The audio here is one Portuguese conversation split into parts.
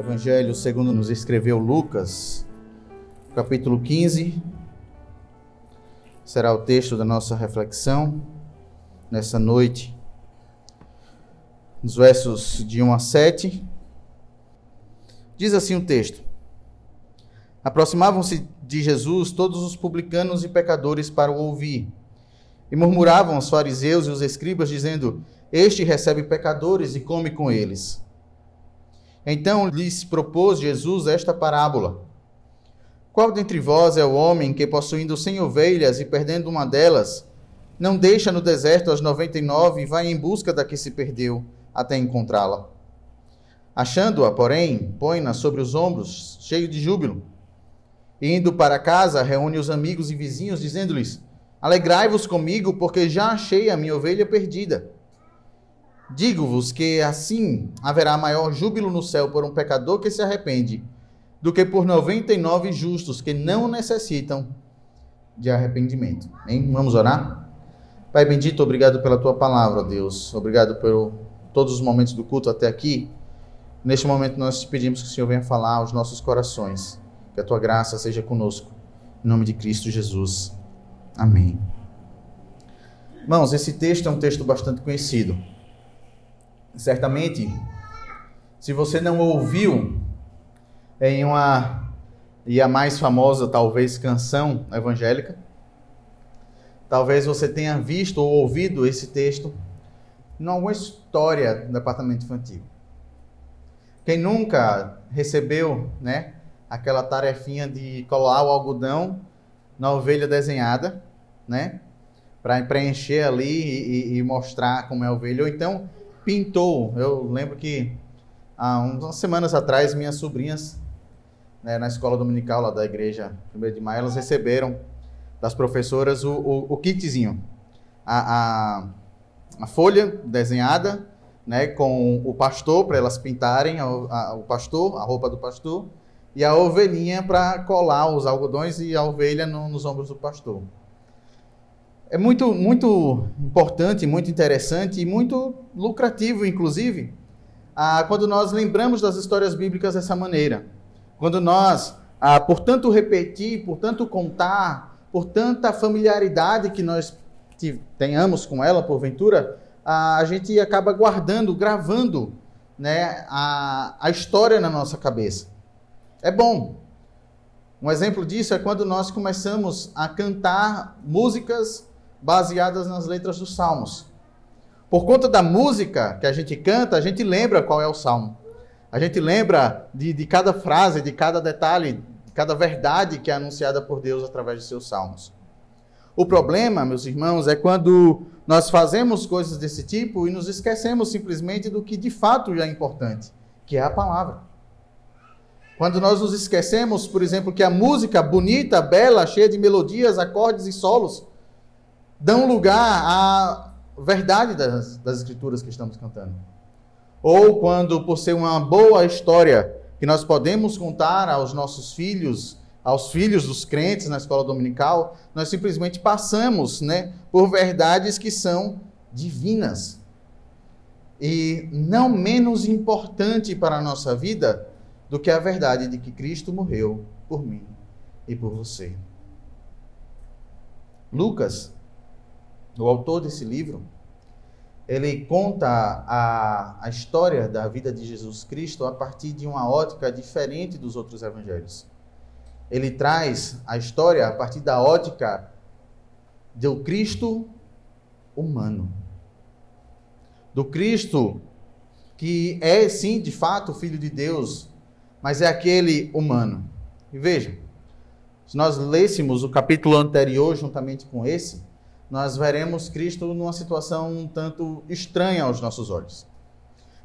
Evangelho segundo nos escreveu Lucas, capítulo 15. Será o texto da nossa reflexão nessa noite. Nos versos de 1 a 7. Diz assim o texto: Aproximavam-se de Jesus todos os publicanos e pecadores para o ouvir. E murmuravam os fariseus e os escribas, dizendo: Este recebe pecadores e come com eles. Então lhes propôs Jesus esta parábola: Qual dentre vós é o homem que, possuindo cem ovelhas e perdendo uma delas, não deixa no deserto as noventa e nove e vai em busca da que se perdeu, até encontrá-la? Achando-a, porém, põe-na sobre os ombros, cheio de júbilo. E indo para casa, reúne os amigos e vizinhos, dizendo-lhes: Alegrai-vos comigo, porque já achei a minha ovelha perdida. Digo-vos que assim haverá maior júbilo no céu por um pecador que se arrepende, do que por 99 justos que não necessitam de arrependimento. Hein? Vamos orar? Pai bendito, obrigado pela tua palavra, Deus. Obrigado por todos os momentos do culto até aqui. Neste momento nós te pedimos que o Senhor venha falar aos nossos corações. Que a tua graça seja conosco. Em nome de Cristo Jesus. Amém. Irmãos, esse texto é um texto bastante conhecido. Certamente, se você não ouviu em uma e a mais famosa talvez canção evangélica, talvez você tenha visto ou ouvido esse texto em alguma história do departamento infantil. Quem nunca recebeu, né, aquela tarefinha de colar o algodão na ovelha desenhada, né, para preencher ali e, e, mostrar como é a ovelha, ou então pintou. Eu lembro que há umas semanas atrás, minhas sobrinhas, né, na escola dominical lá da igreja 1 de maio, elas receberam das professoras o, o, o kitzinho. A, a, a, folha desenhada, né, com o pastor, para elas pintarem a, a, o pastor, a roupa do pastor, e a ovelhinha para colar os algodões e a ovelha no, nos ombros do pastor. É muito, muito importante, muito interessante e muito lucrativo, inclusive, ah, quando nós lembramos das histórias bíblicas dessa maneira. Quando nós, ah, por tanto repetir, por tanto contar, por tanta familiaridade que nós tenhamos com ela, porventura, ah, a gente acaba guardando, gravando né, a, a história na nossa cabeça. É bom. Um exemplo disso é quando nós começamos a cantar músicas baseadas nas letras dos salmos. Por conta da música que a gente canta, a gente lembra qual é o salmo. A gente lembra de, de cada frase, de cada detalhe, de cada verdade que é anunciada por Deus através de seus salmos. O problema, meus irmãos, é quando nós fazemos coisas desse tipo e nos esquecemos simplesmente do que de fato é importante, que é a palavra. Quando nós nos esquecemos, por exemplo, que a música bonita, bela, cheia de melodias, acordes e solos, dão lugar à verdade das, das escrituras que estamos cantando. Ou quando, por ser uma boa história que nós podemos contar aos nossos filhos, aos filhos dos crentes na escola dominical, nós simplesmente passamos né, por verdades que são divinas. E não menos importante para a nossa vida do que a verdade de que Cristo morreu por mim e por você. Lucas o autor desse livro, ele conta a, a história da vida de Jesus Cristo a partir de uma ótica diferente dos outros evangelhos. Ele traz a história a partir da ótica do Cristo humano. Do Cristo que é sim, de fato, filho de Deus, mas é aquele humano. E veja, se nós lêssemos o capítulo anterior juntamente com esse, nós veremos Cristo numa situação um tanto estranha aos nossos olhos.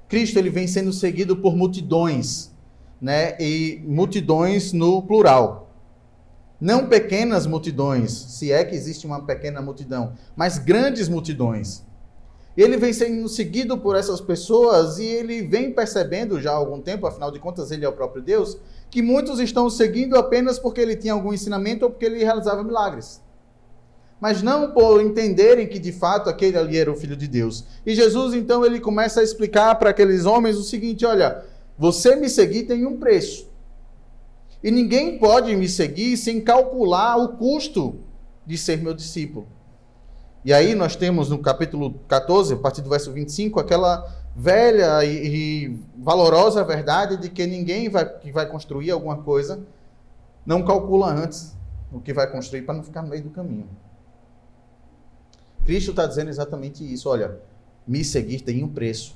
Cristo ele vem sendo seguido por multidões, né? E multidões no plural. Não pequenas multidões, se é que existe uma pequena multidão, mas grandes multidões. Ele vem sendo seguido por essas pessoas e ele vem percebendo já há algum tempo, afinal de contas ele é o próprio Deus, que muitos estão seguindo apenas porque ele tinha algum ensinamento ou porque ele realizava milagres mas não por entenderem que de fato aquele ali era o filho de Deus. E Jesus então ele começa a explicar para aqueles homens o seguinte, olha, você me seguir tem um preço. E ninguém pode me seguir sem calcular o custo de ser meu discípulo. E aí nós temos no capítulo 14, a partir do verso 25, aquela velha e, valorosa verdade de que ninguém vai, que vai construir alguma coisa não calcula antes o que vai construir para não ficar no meio do caminho. Cristo está dizendo exatamente isso. Olha, me seguir tem um preço.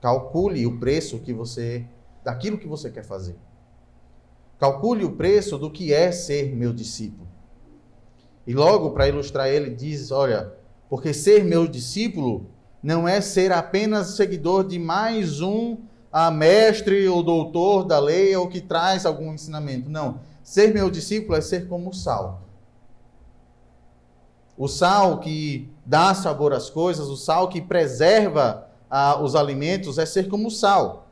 Calcule o preço que você daquilo que você quer fazer. Calcule o preço do que é ser meu discípulo. E logo para ilustrar ele diz, olha, porque ser meu discípulo não é ser apenas seguidor de mais um a mestre ou doutor da lei ou que traz algum ensinamento. Não. Ser meu discípulo é ser como o sal. O sal que dá sabor às coisas, o sal que preserva ah, os alimentos, é ser como o sal.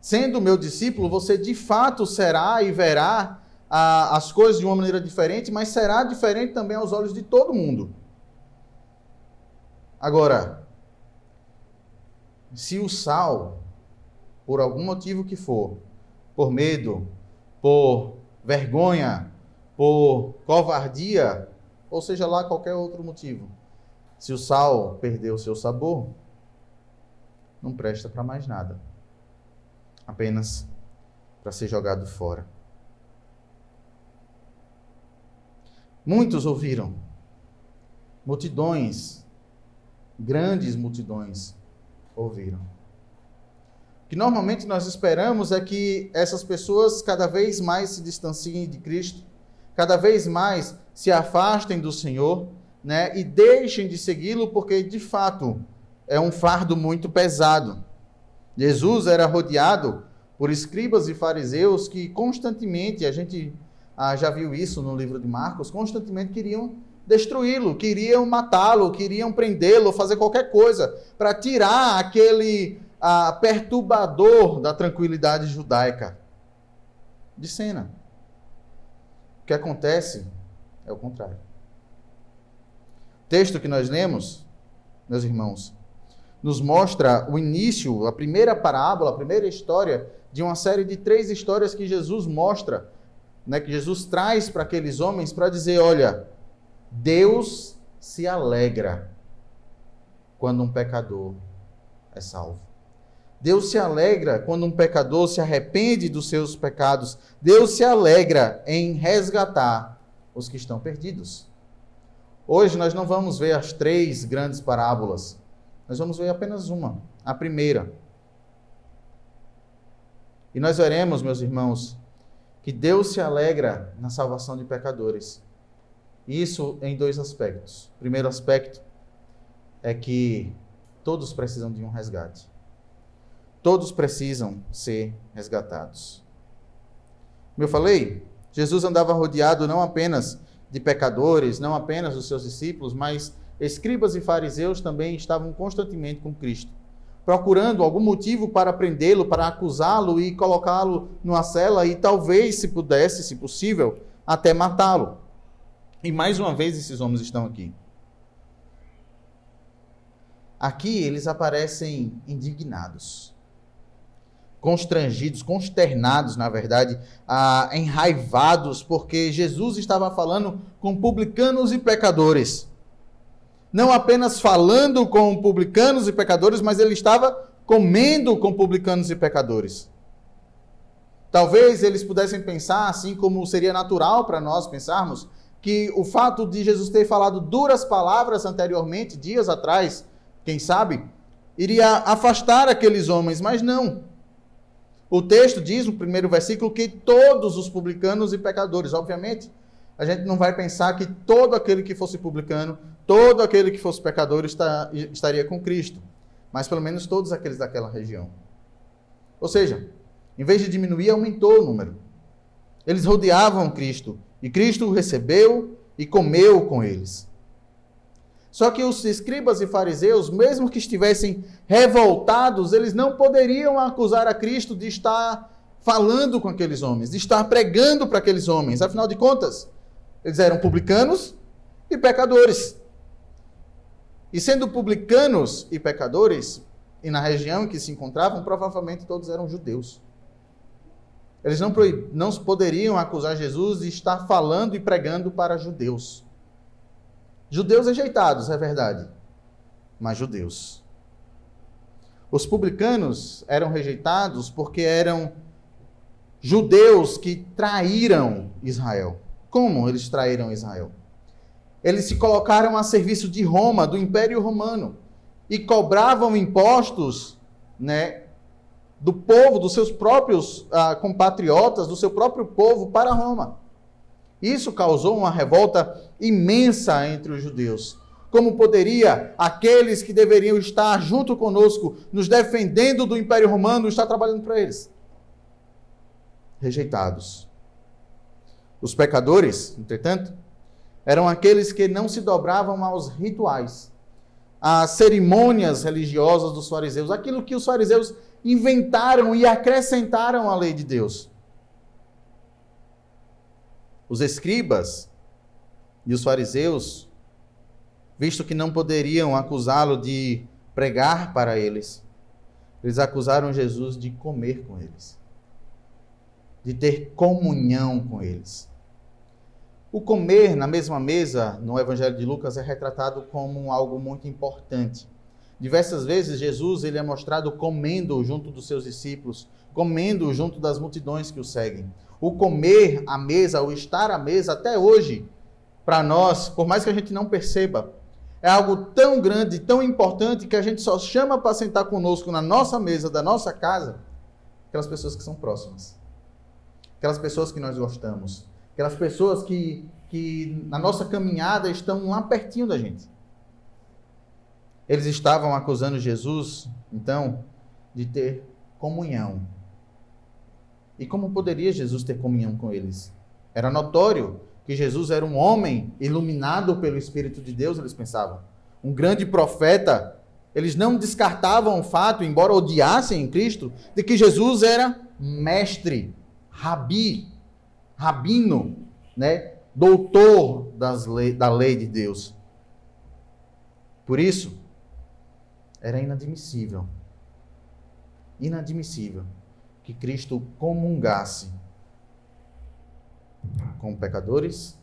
Sendo meu discípulo, você de fato será e verá ah, as coisas de uma maneira diferente, mas será diferente também aos olhos de todo mundo. Agora, se o sal, por algum motivo que for, por medo, por vergonha, por covardia, ou seja lá qualquer outro motivo, se o sal perdeu o seu sabor, não presta para mais nada. Apenas para ser jogado fora. Muitos ouviram. Multidões, grandes multidões ouviram. O que normalmente nós esperamos é que essas pessoas cada vez mais se distanciem de Cristo, cada vez mais se afastem do Senhor, né, e deixem de segui-lo, porque de fato é um fardo muito pesado. Jesus era rodeado por escribas e fariseus que constantemente, a gente ah, já viu isso no livro de Marcos, constantemente queriam destruí-lo, queriam matá-lo, queriam prendê-lo, fazer qualquer coisa para tirar aquele ah, perturbador da tranquilidade judaica de cena. Que acontece é o contrário. Texto que nós lemos, meus irmãos, nos mostra o início, a primeira parábola, a primeira história de uma série de três histórias que Jesus mostra, né, que Jesus traz para aqueles homens para dizer: olha, Deus se alegra quando um pecador é salvo. Deus se alegra quando um pecador se arrepende dos seus pecados. Deus se alegra em resgatar os que estão perdidos. Hoje nós não vamos ver as três grandes parábolas. Nós vamos ver apenas uma, a primeira. E nós veremos, meus irmãos, que Deus se alegra na salvação de pecadores. Isso em dois aspectos. O primeiro aspecto é que todos precisam de um resgate. Todos precisam ser resgatados. Como eu falei, Jesus andava rodeado não apenas de pecadores, não apenas dos seus discípulos, mas escribas e fariseus também estavam constantemente com Cristo, procurando algum motivo para prendê-lo, para acusá-lo e colocá-lo numa cela e talvez, se pudesse, se possível, até matá-lo. E mais uma vez esses homens estão aqui. Aqui eles aparecem indignados, constrangidos, consternados, na verdade, ah, enraivados, porque Jesus estava falando com publicanos e pecadores. Não apenas falando com publicanos e pecadores, mas ele estava comendo com publicanos e pecadores. Talvez eles pudessem pensar, assim como seria natural para nós pensarmos, que o fato de Jesus ter falado duras palavras anteriormente, dias atrás, quem sabe, iria afastar aqueles homens, mas não. O texto diz no primeiro versículo que todos os publicanos e pecadores, obviamente, a gente não vai pensar que todo aquele que fosse publicano, todo aquele que fosse pecador está, estaria com Cristo, mas pelo menos todos aqueles daquela região. Ou seja, em vez de diminuir, aumentou o número. Eles rodeavam Cristo e Cristo o recebeu e comeu com eles. Só que os escribas e fariseus, mesmo que estivessem revoltados, eles não poderiam acusar a Cristo de estar falando com aqueles homens, de estar pregando para aqueles homens. Afinal de contas, eles eram publicanos e pecadores. E sendo publicanos e pecadores, e na região em que se encontravam, provavelmente todos eram judeus. Eles não, não poderiam acusar Jesus de estar falando e pregando para judeus. Judeus rejeitados, é verdade, mas judeus. Os publicanos eram rejeitados porque eram judeus que traíram Israel. Como eles traíram Israel? Eles se colocaram a serviço de Roma, do Império Romano, e cobravam impostos, né, do povo, dos seus próprios ah, compatriotas, do seu próprio povo para Roma. Isso causou uma revolta imensa entre os judeus. Como poderia aqueles que deveriam estar junto conosco, nos defendendo do Império Romano, estar trabalhando para eles? Rejeitados. Os pecadores, entretanto, eram aqueles que não se dobravam aos rituais, às cerimônias religiosas dos fariseus, aquilo que os fariseus inventaram e acrescentaram à lei de Deus. Os escribas e os fariseus, visto que não poderiam acusá-lo de pregar para eles, eles acusaram Jesus de comer com eles, de ter comunhão com eles. O comer na mesma mesa no Evangelho de Lucas é retratado como algo muito importante. Diversas vezes Jesus ele é mostrado comendo junto dos seus discípulos, comendo junto das multidões que o seguem. O comer à mesa, o estar à mesa até hoje, para nós, por mais que a gente não perceba, é algo tão grande, tão importante que a gente só chama para sentar conosco na nossa mesa da nossa casa aquelas pessoas que são próximas. Aquelas pessoas que nós gostamos, aquelas pessoas que que na nossa caminhada estão lá pertinho da gente. Eles estavam acusando Jesus, então, de ter comunhão. E como poderia Jesus ter comunhão com eles? Era notório que Jesus era um homem iluminado pelo Espírito de Deus, eles pensavam. Um grande profeta. Eles não descartavam o fato, embora odiassem Cristo, de que Jesus era mestre, rabi, rabino, né? doutor das lei, da lei de Deus. Por isso, era inadmissível. Inadmissível que Cristo comungasse com pecadores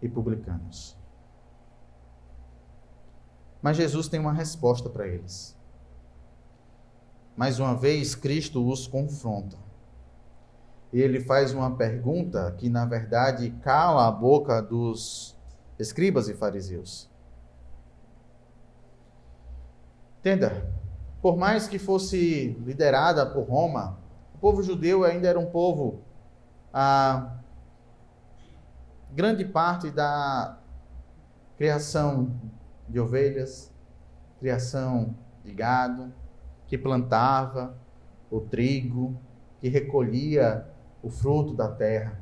e publicanos. Mas Jesus tem uma resposta para eles. Mais uma vez, Cristo os confronta. E ele faz uma pergunta que, na verdade, cala a boca dos escribas e fariseus. Entenda, por mais que fosse liderada por Roma, o povo judeu ainda era um povo. A grande parte da criação de ovelhas, criação de gado, que plantava o trigo, que recolhia o fruto da terra.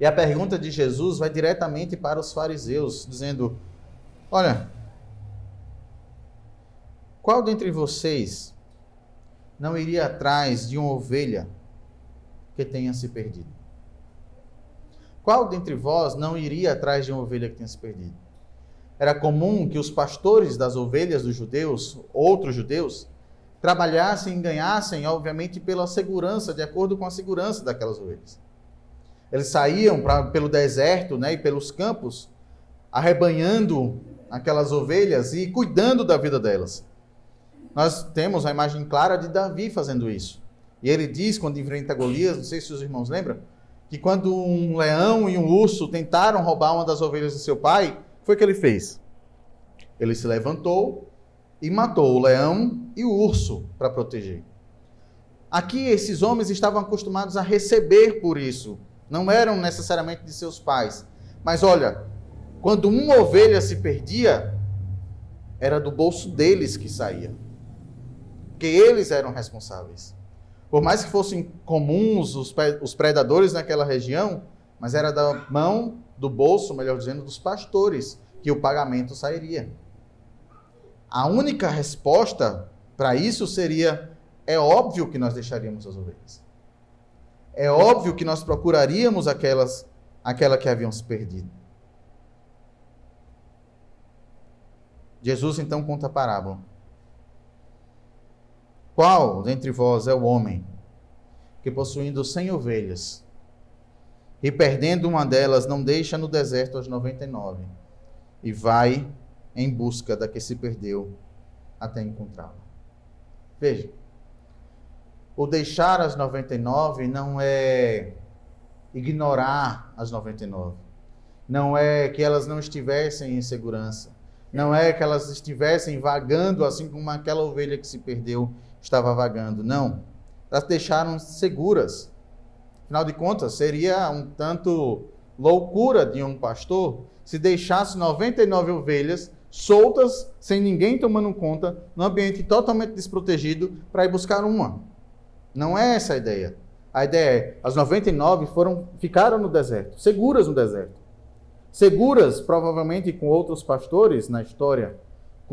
E a pergunta de Jesus vai diretamente para os fariseus, dizendo: Olha, qual dentre vocês não iria atrás de uma ovelha que tenha se perdido? Qual dentre vós não iria atrás de uma ovelha que tenha se perdido? Era comum que os pastores das ovelhas dos judeus, outros judeus, trabalhassem e ganhassem, obviamente, pela segurança, de acordo com a segurança daquelas ovelhas. Eles saíam pra, pelo deserto né, e pelos campos, arrebanhando aquelas ovelhas e cuidando da vida delas. Nós temos a imagem clara de Davi fazendo isso. E ele diz, quando enfrenta Golias, não sei se os irmãos lembram, que quando um leão e um urso tentaram roubar uma das ovelhas de seu pai, foi o que ele fez. Ele se levantou e matou o leão e o urso para proteger. Aqui esses homens estavam acostumados a receber por isso, não eram necessariamente de seus pais. Mas olha, quando uma ovelha se perdia, era do bolso deles que saía porque eles eram responsáveis. Por mais que fossem comuns os, os predadores naquela região, mas era da mão, do bolso, melhor dizendo, dos pastores que o pagamento sairia. A única resposta para isso seria: é óbvio que nós deixaríamos as ovelhas. É óbvio que nós procuraríamos aquelas, aquela que haviam se perdido. Jesus então conta a parábola Qual dentre vós é o homem que, possuindo cem ovelhas, e perdendo uma delas, não deixa no deserto as noventa e nove, e vai em busca da que se perdeu até encontrá-la? Veja, o deixar as 99 não é ignorar as 99. Não é que elas não estivessem em segurança. Não é que elas estivessem vagando assim como aquela ovelha que se perdeu estava vagando. Não. Elas deixaram seguras. Afinal de contas, seria um tanto loucura de um pastor se deixasse 99 ovelhas soltas, sem ninguém tomando conta, num ambiente totalmente desprotegido, para ir buscar uma. Não é essa a ideia. A ideia é, as 99 foram, ficaram no deserto, seguras no deserto. Seguras, provavelmente, com outros pastores na história,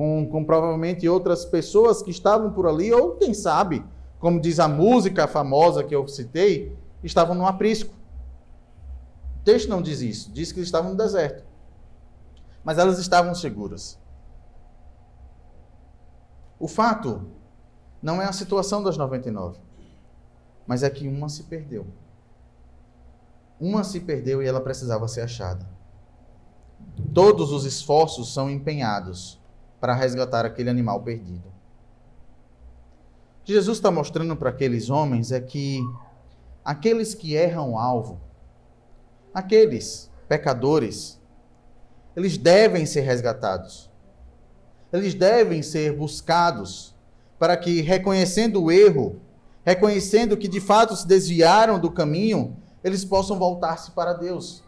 com, com provavelmente outras pessoas que estavam por ali, ou quem sabe, como diz a música famosa que eu citei, estavam no aprisco. O texto não diz isso, diz que estavam no deserto. Mas elas estavam seguras. O fato não é a situação das 99 mas é que uma se perdeu. Uma se perdeu e ela precisava ser achada. Todos os esforços são empenhados para resgatar aquele animal perdido. O que Jesus está mostrando para aqueles homens é que aqueles que erram o alvo, aqueles pecadores, eles devem ser resgatados. Eles devem ser buscados para que, reconhecendo o erro, reconhecendo que de fato se desviaram do caminho, eles possam voltar-se para Deus.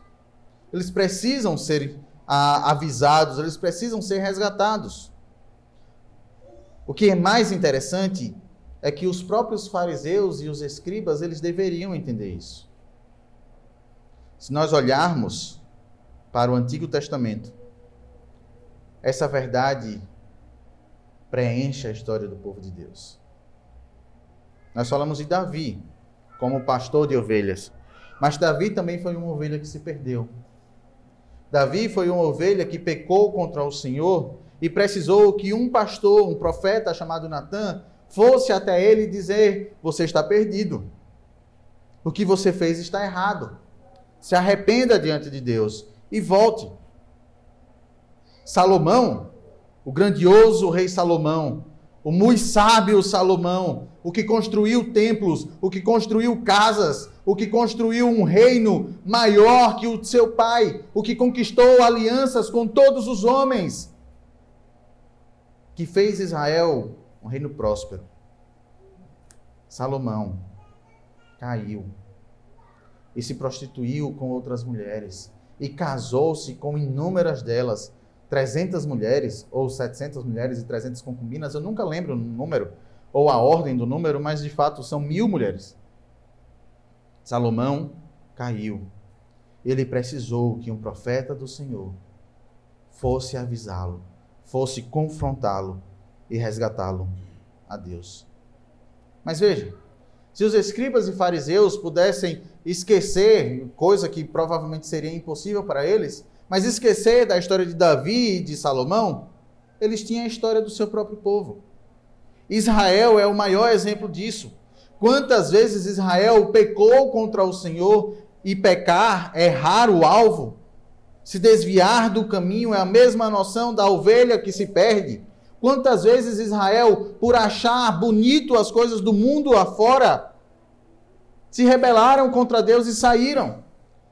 Eles precisam ser avisados, eles precisam ser resgatados. O que é mais interessante é que os próprios fariseus e os escribas, eles deveriam entender isso. Se nós olharmos para o Antigo Testamento, essa verdade preenche a história do povo de Deus. Nós falamos de Davi como pastor de ovelhas. Mas Davi também foi uma ovelha que se perdeu. Davi foi uma ovelha que pecou contra o Senhor e precisou que um pastor, um profeta chamado Natã, fosse até ele dizer: Você está perdido. O que você fez está errado. Se arrependa diante de Deus e volte. Salomão, o grandioso rei Salomão, o muito sábio Salomão, o que construiu templos, o que construiu casas, o que construiu um reino maior que o seu pai, o que conquistou alianças com todos os homens, que fez Israel um reino próspero. Salomão caiu e se prostituiu com outras mulheres e casou-se com inúmeras delas 300 mulheres, ou 700 mulheres e 300 concubinas, eu nunca lembro o número, ou a ordem do número, mas de fato são mil mulheres. Salomão caiu. Ele precisou que um profeta do Senhor fosse avisá-lo, fosse confrontá-lo e resgatá-lo a Deus. Mas veja, se os escribas e fariseus pudessem esquecer, coisa que provavelmente seria impossível para eles, mas esquecer da história de Davi e de Salomão, eles tinham a história do seu próprio povo. Israel é o maior exemplo disso. Quantas vezes Israel pecou contra o Senhor e pecar, errar o alvo, se desviar do caminho é a mesma noção da ovelha que se perde. Quantas vezes Israel, por achar bonito as coisas do mundo afora, se rebelaram contra Deus e saíram.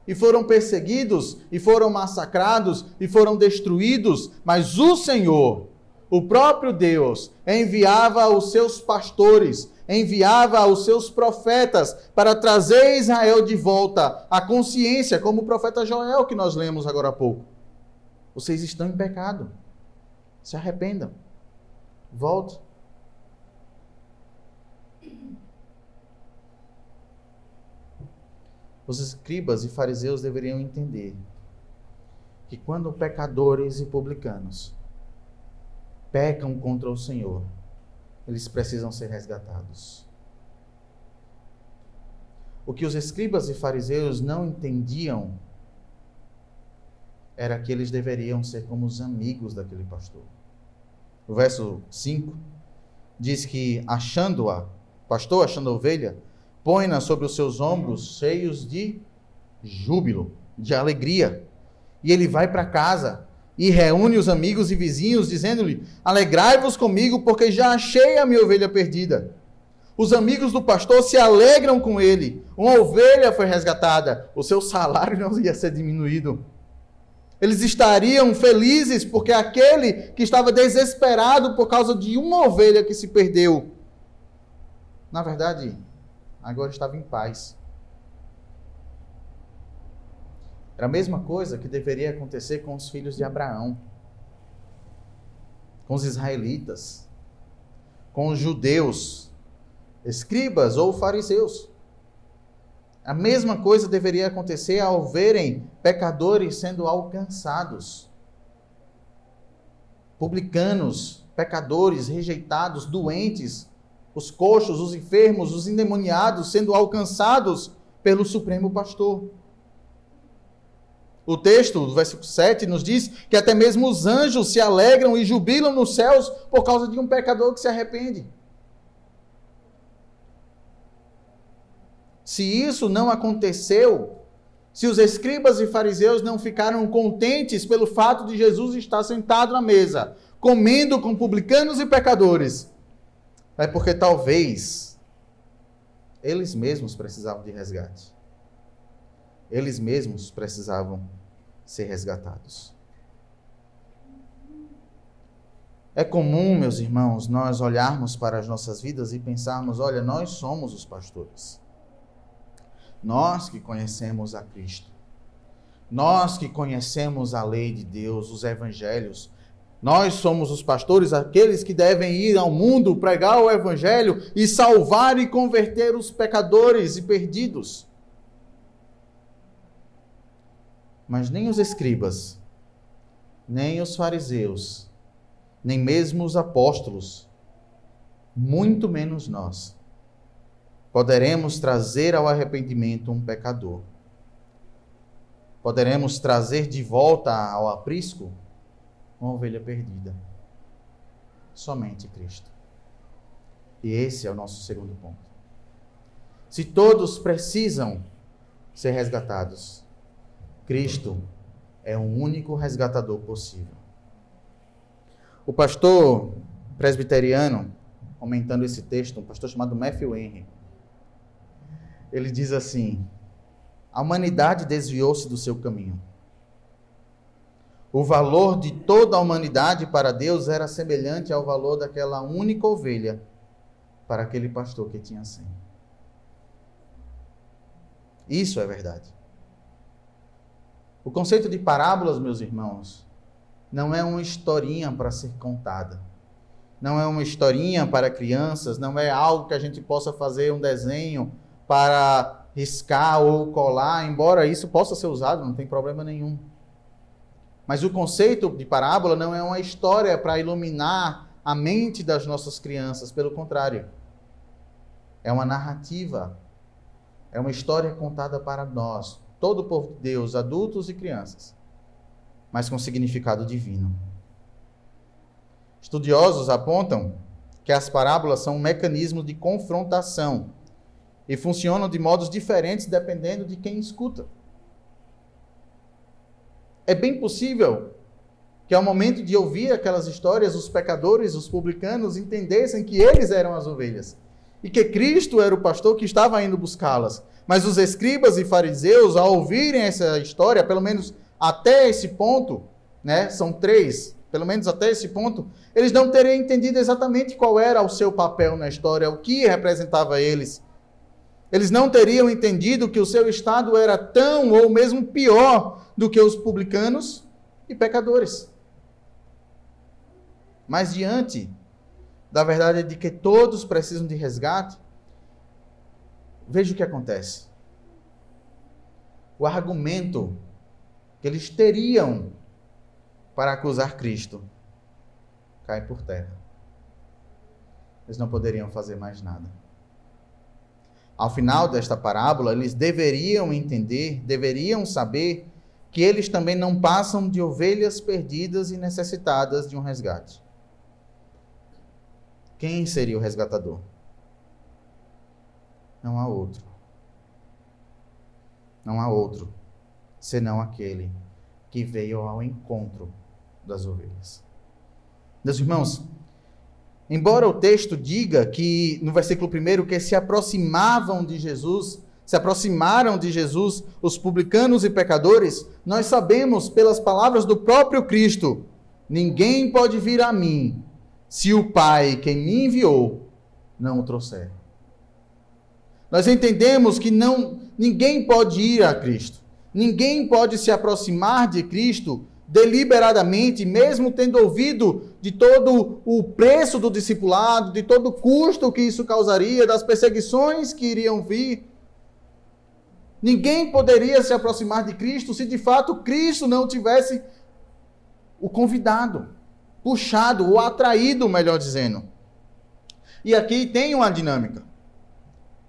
E foram perseguidos, e foram massacrados, e foram destruídos, mas o Senhor, o próprio Deus, enviava os seus pastores, enviava os seus profetas para trazer Israel de volta à consciência, como o profeta Joel que nós lemos agora há pouco. Vocês estão em pecado. Se arrependam. Volte. os escribas e fariseus deveriam entender que quando pecadores e publicanos pecam contra o Senhor, eles precisam ser resgatados. O que os escribas e fariseus não entendiam era que eles deveriam ser como os amigos daquele pastor. O verso 5 diz que achando-a, pastor achando a ovelha, põe-na sobre os seus ombros cheios de júbilo, de alegria. E ele vai para casa e reúne os amigos e vizinhos, dizendo-lhe: Alegrai-vos comigo, porque já achei a minha ovelha perdida. Os amigos do pastor se alegram com ele. Uma ovelha foi resgatada. O seu salário não ia ser diminuído. Eles estariam felizes porque aquele que estava desesperado por causa de uma ovelha que se perdeu, na verdade, agora estava em paz. Era a mesma coisa que deveria acontecer com os filhos de Abraão, com os israelitas, com os judeus, escribas ou fariseus. A mesma coisa deveria acontecer ao verem pecadores sendo alcançados. Publicanos, pecadores rejeitados, doentes, os coxos, os enfermos, os endemoniados sendo alcançados pelo Supremo Pastor. O texto do versículo 7 nos diz que até mesmo os anjos se alegram e jubilam nos céus por causa de um pecador que se arrepende. Se isso não aconteceu, se os escribas e fariseus não ficaram contentes pelo fato de Jesus estar sentado na mesa, comendo com publicanos e pecadores, é porque talvez eles mesmos precisavam de resgate. Eles mesmos precisavam ser resgatados. É comum, meus irmãos, nós olharmos para as nossas vidas e pensarmos: olha, nós somos os pastores. Nós que conhecemos a Cristo. Nós que conhecemos a lei de Deus, os evangelhos. Nós somos os pastores, aqueles que devem ir ao mundo pregar o evangelho e salvar e converter os pecadores e perdidos. Mas nem os escribas, nem os fariseus, nem mesmo os apóstolos, muito menos nós, poderemos trazer ao arrependimento um pecador. Poderemos trazer de volta ao aprisco uma ovelha perdida. Somente Cristo. E esse é o nosso segundo ponto. Se todos precisam ser resgatados, Cristo é o único resgatador possível. O pastor presbiteriano, comentando esse texto, um pastor chamado Matthew Henry, ele diz assim: a humanidade desviou-se do seu caminho. O valor de toda a humanidade para Deus era semelhante ao valor daquela única ovelha para aquele pastor que tinha cem. Isso é verdade. O conceito de parábolas, meus irmãos, não é uma historinha para ser contada. Não é uma historinha para crianças, não é algo que a gente possa fazer um desenho para riscar ou colar, embora isso possa ser usado, não tem problema nenhum. Mas o conceito de parábola não é uma história para iluminar a mente das nossas crianças, pelo contrário. É uma narrativa. É uma história contada para nós, todo o povo de Deus, adultos e crianças, mas com significado divino. Estudiosos apontam que as parábolas são um mecanismo de confrontação e funcionam de modos diferentes dependendo de quem escuta. É bem possível que ao momento de ouvir aquelas histórias, os pecadores, os publicanos entendessem que eles eram as ovelhas e que Cristo era o pastor que estava indo buscá-las. Mas os escribas e fariseus, ao ouvirem essa história, pelo menos até esse ponto, né, são três, pelo menos até esse ponto, eles não teriam entendido exatamente qual era o seu papel na história, o que representava eles. Eles não teriam entendido que o seu estado era tão ou mesmo pior do que os publicanos e pecadores. Mas diante da verdade de que todos precisam de resgate, veja o que acontece. O argumento que eles teriam para acusar Cristo cai por terra. Eles não poderiam fazer mais nada. Ao final desta parábola, eles deveriam entender, deveriam saber que eles também não passam de ovelhas perdidas e necessitadas de um resgate. Quem seria o resgatador? Não há outro. Não há outro senão aquele que veio ao encontro das ovelhas. Meus irmãos, embora o texto diga que, no versículo 1, que se aproximavam de Jesus, se aproximaram de Jesus os publicanos e pecadores, nós sabemos pelas palavras do próprio Cristo: ninguém pode vir a mim se o Pai, quem me enviou, não o trouxer. Nós entendemos que não ninguém pode ir a Cristo. Ninguém pode se aproximar de Cristo deliberadamente, mesmo tendo ouvido de todo o preço do discipulado, de todo o custo que isso causaria, das perseguições que iriam vir. Ninguém poderia se aproximar de Cristo se de fato Cristo não tivesse o convidado, puxado, ou atraído, melhor dizendo. E aqui tem uma dinâmica.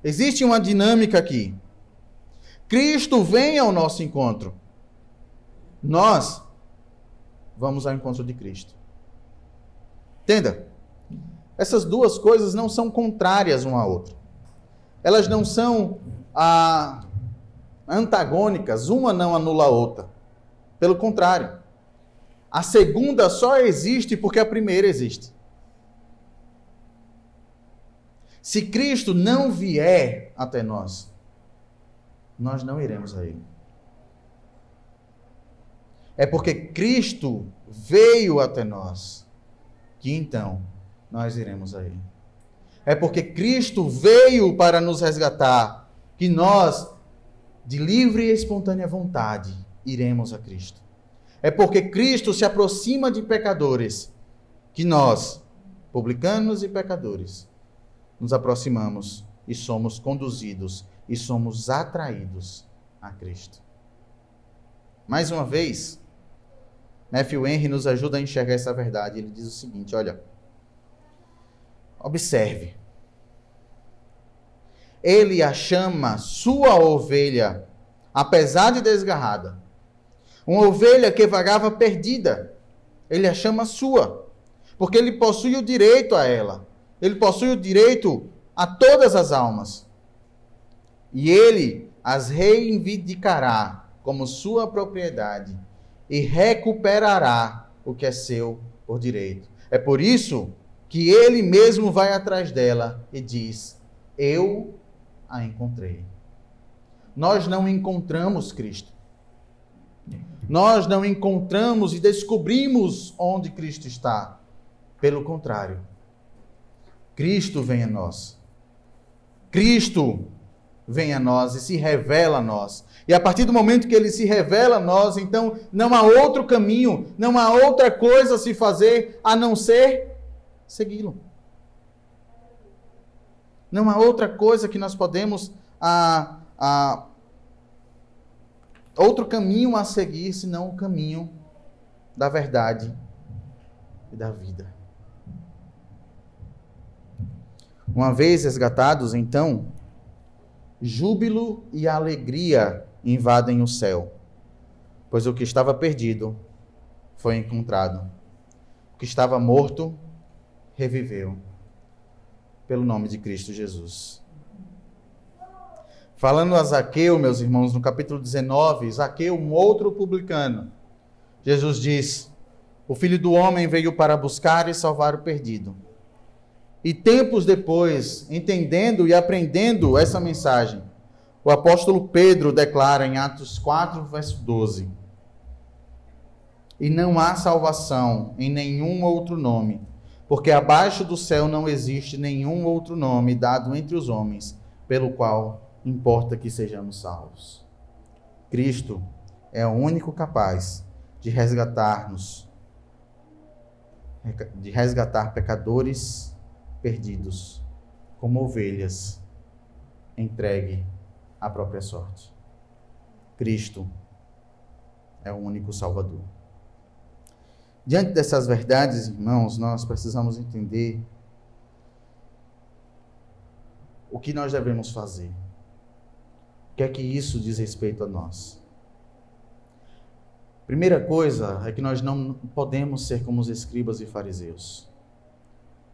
Existe uma dinâmica aqui. Cristo vem ao nosso encontro. Nós vamos ao encontro de Cristo. Entenda? Essas duas coisas não são contrárias uma à outra. Elas não são ah, antagônicas, uma não anula a outra. Pelo contrário. A segunda só existe porque a primeira existe. Se Cristo não vier até nós, nós não iremos a Ele. É porque Cristo veio até nós que então nós iremos a Ele. É porque Cristo veio para nos resgatar que nós, de livre e espontânea vontade, iremos a Cristo. É porque Cristo se aproxima de pecadores que nós, publicanos e pecadores, nos aproximamos e somos conduzidos e somos atraídos a Cristo. Mais uma vez, Matthew Henry nos ajuda a enxergar essa verdade. Ele diz o seguinte: olha, observe. Ele a chama sua ovelha, apesar de desgarrada. Uma ovelha que vagava perdida. Ele a chama sua, porque ele possui o direito a ela. Ele possui o direito a todas as almas. E ele as reivindicará como sua propriedade e recuperará o que é seu por direito. É por isso que ele mesmo vai atrás dela e diz: Eu a encontrei. Nós não encontramos Cristo. Nós não encontramos e descobrimos onde Cristo está. Pelo contrário, Cristo vem a nós. Cristo vem a nós e se revela a nós. E a partir do momento que ele se revela a nós, então não há outro caminho, não há outra coisa a se fazer a não ser segui-lo. Não há outra coisa que nós podemos a, a outro caminho a seguir senão o caminho da verdade e da vida. Uma vez resgatados, então, júbilo e alegria invadem o céu, pois o que estava perdido foi encontrado. O que estava morto reviveu, pelo nome de Cristo Jesus. Falando a Zaqueu, meus irmãos, no capítulo 19, Zaqueu, um outro publicano, Jesus diz: O filho do homem veio para buscar e salvar o perdido. E tempos depois, entendendo e aprendendo essa mensagem, o apóstolo Pedro declara em Atos 4, verso 12: E não há salvação em nenhum outro nome, porque abaixo do céu não existe nenhum outro nome dado entre os homens, pelo qual importa que sejamos salvos. Cristo é o único capaz de resgatar-nos, de resgatar pecadores perdidos, como ovelhas, entregue à própria sorte. Cristo é o único Salvador. Diante dessas verdades, irmãos, nós precisamos entender o que nós devemos fazer. O que é que isso diz respeito a nós? Primeira coisa é que nós não podemos ser como os escribas e fariseus.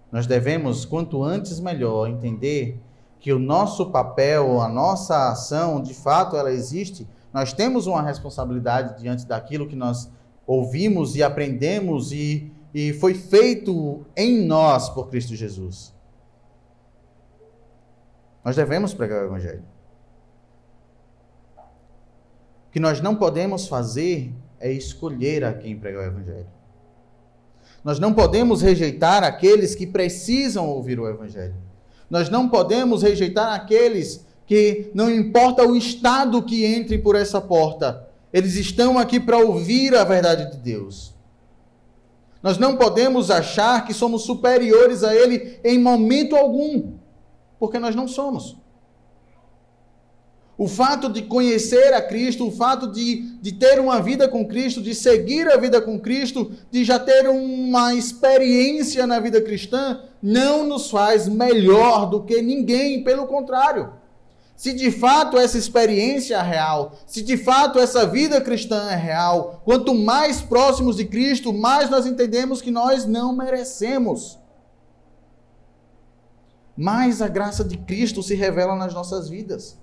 Nós devemos, quanto antes melhor, entender que o nosso papel, a nossa ação, de fato, ela existe. Nós temos uma responsabilidade diante daquilo que nós ouvimos e aprendemos e, e foi feito em nós por Cristo Jesus. Nós devemos pregar o Evangelho. O que nós não podemos fazer é escolher a quem pregar o Evangelho. Nós não podemos rejeitar aqueles que precisam ouvir o Evangelho. Nós não podemos rejeitar aqueles que, não importa o estado que entre por essa porta, eles estão aqui para ouvir a verdade de Deus. Nós não podemos achar que somos superiores a Ele em momento algum, porque nós não somos. O fato de conhecer a Cristo, o fato de, de ter uma vida com Cristo, de seguir a vida com Cristo, de já ter uma experiência na vida cristã, não nos faz melhor do que ninguém, pelo contrário. Se de fato essa experiência é real, se de fato essa vida cristã é real, quanto mais próximos de Cristo, mais nós entendemos que nós não merecemos. Mais a graça de Cristo se revela nas nossas vidas.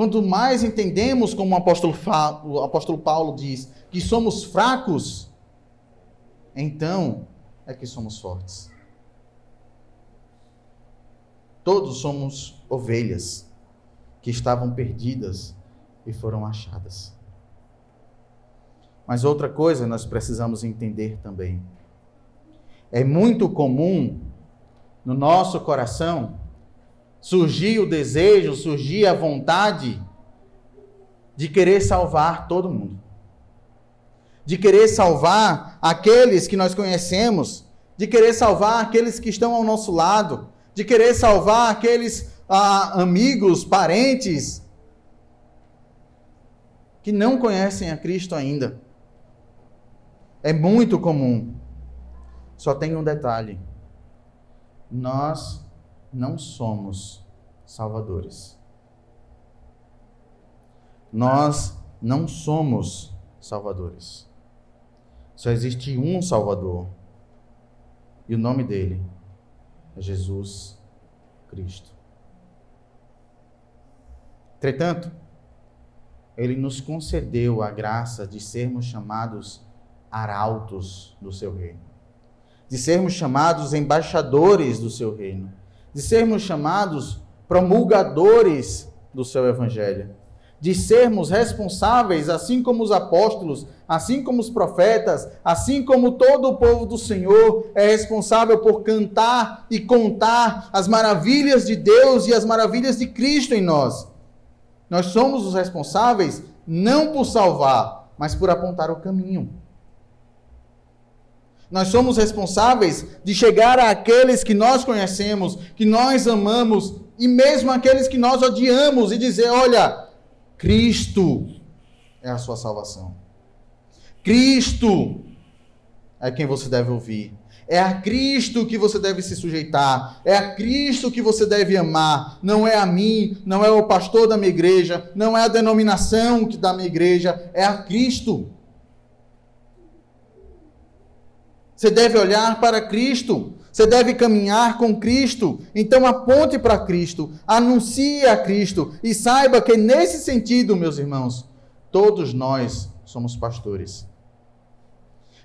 Quanto mais entendemos, como o apóstolo, o apóstolo Paulo diz, que somos fracos, então é que somos fortes. Todos somos ovelhas que estavam perdidas e foram achadas. Mas outra coisa nós precisamos entender também. É muito comum no nosso coração surgir o desejo, surgir a vontade de querer salvar todo mundo. De querer salvar aqueles que nós conhecemos, de querer salvar aqueles que estão ao nosso lado, de querer salvar aqueles ah, amigos, parentes que não conhecem a Cristo ainda. É muito comum. Só tem um detalhe: nós não somos salvadores. Nós não somos salvadores. Só existe um Salvador. E o nome dele é Jesus Cristo. Entretanto, ele nos concedeu a graça de sermos chamados arautos do seu reino, de sermos chamados embaixadores do seu reino, de sermos chamados promulgadores do seu evangelho, de sermos responsáveis, assim como os apóstolos, assim como os profetas, assim como todo o povo do Senhor é responsável por cantar e contar as maravilhas de Deus e as maravilhas de Cristo em nós. Nós somos os responsáveis não por salvar, mas por apontar o caminho. Nós somos responsáveis de chegar àqueles que nós conhecemos, que nós amamos, e mesmo aqueles que nós odiamos, e dizer: olha, Cristo é a sua salvação. Cristo é quem você deve ouvir. É a Cristo que você deve se sujeitar. É a Cristo que você deve amar. Não é a mim, não é o pastor da minha igreja, não é a denominação da minha igreja, é a Cristo. Você deve olhar para Cristo. Você deve caminhar com Cristo. Então aponte para Cristo, anuncie a Cristo e saiba que nesse sentido, meus irmãos, todos nós somos pastores.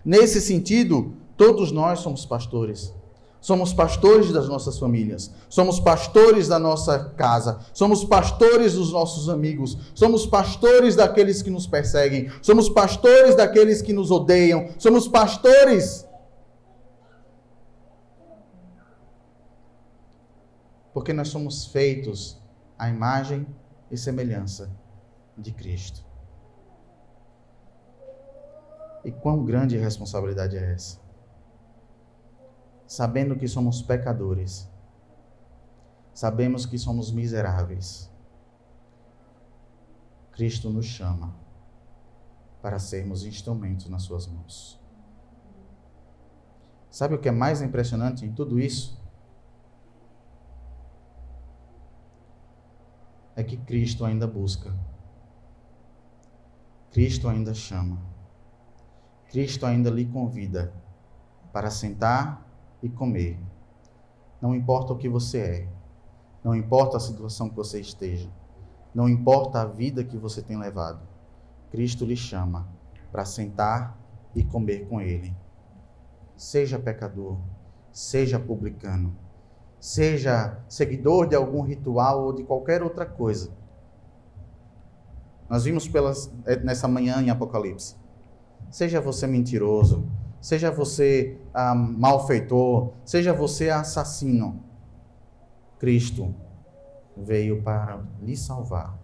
Nesse sentido, todos nós somos pastores. Somos pastores das nossas famílias, somos pastores da nossa casa, somos pastores dos nossos amigos, somos pastores daqueles que nos perseguem, somos pastores daqueles que nos odeiam, somos pastores porque nós somos feitos à imagem e semelhança de Cristo. E quão grande responsabilidade é essa? Sabendo que somos pecadores, sabemos que somos miseráveis, Cristo nos chama para sermos instrumentos nas Suas mãos. Sabe o que é mais impressionante em tudo isso? É que Cristo ainda busca. Cristo ainda chama. Cristo ainda lhe convida para sentar e comer. Não importa o que você é, não importa a situação que você esteja, não importa a vida que você tem levado, Cristo lhe chama para sentar e comer com Ele. Seja pecador, seja publicano, seja seguidor de algum ritual ou de qualquer outra coisa. Nós vimos pelas, eh, nessa manhã em Apocalipse. Seja você mentiroso, seja você ah, malfeitor, seja você assassino, Cristo veio para lhe salvar.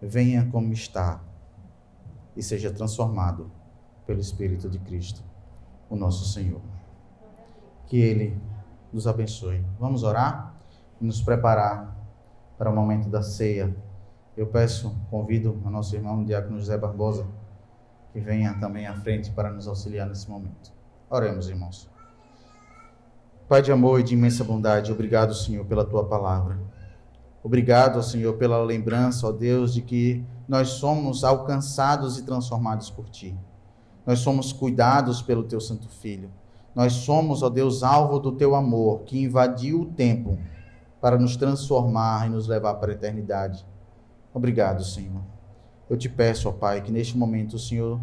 Venha como está e seja transformado pelo Espírito de Cristo, o nosso Senhor. Que Ele nos abençoe. Vamos orar e nos preparar para o momento da ceia. Eu peço, convido o nosso irmão Diácono José Barbosa que venha também à frente para nos auxiliar nesse momento. Oremos, irmãos. Pai de amor e de imensa bondade, obrigado, Senhor, pela tua palavra. Obrigado, Senhor, pela lembrança, ó Deus, de que nós somos alcançados e transformados por ti. Nós somos cuidados pelo teu Santo Filho. Nós somos, ó Deus, alvo do teu amor que invadiu o tempo para nos transformar e nos levar para a eternidade. Obrigado, Senhor. Eu te peço, ó Pai, que neste momento o Senhor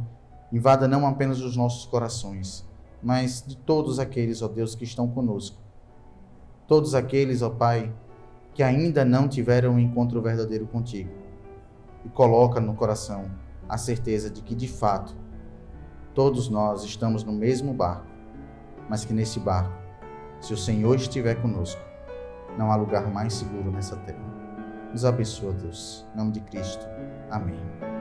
invada não apenas os nossos corações, mas de todos aqueles, ó Deus, que estão conosco. Todos aqueles, ó Pai, que ainda não tiveram um encontro verdadeiro contigo. E coloca no coração a certeza de que, de fato, todos nós estamos no mesmo barco, mas que nesse barco, se o Senhor estiver conosco, não há lugar mais seguro nessa terra. Nos abençoa, Deus. Em nome de Cristo. Amém.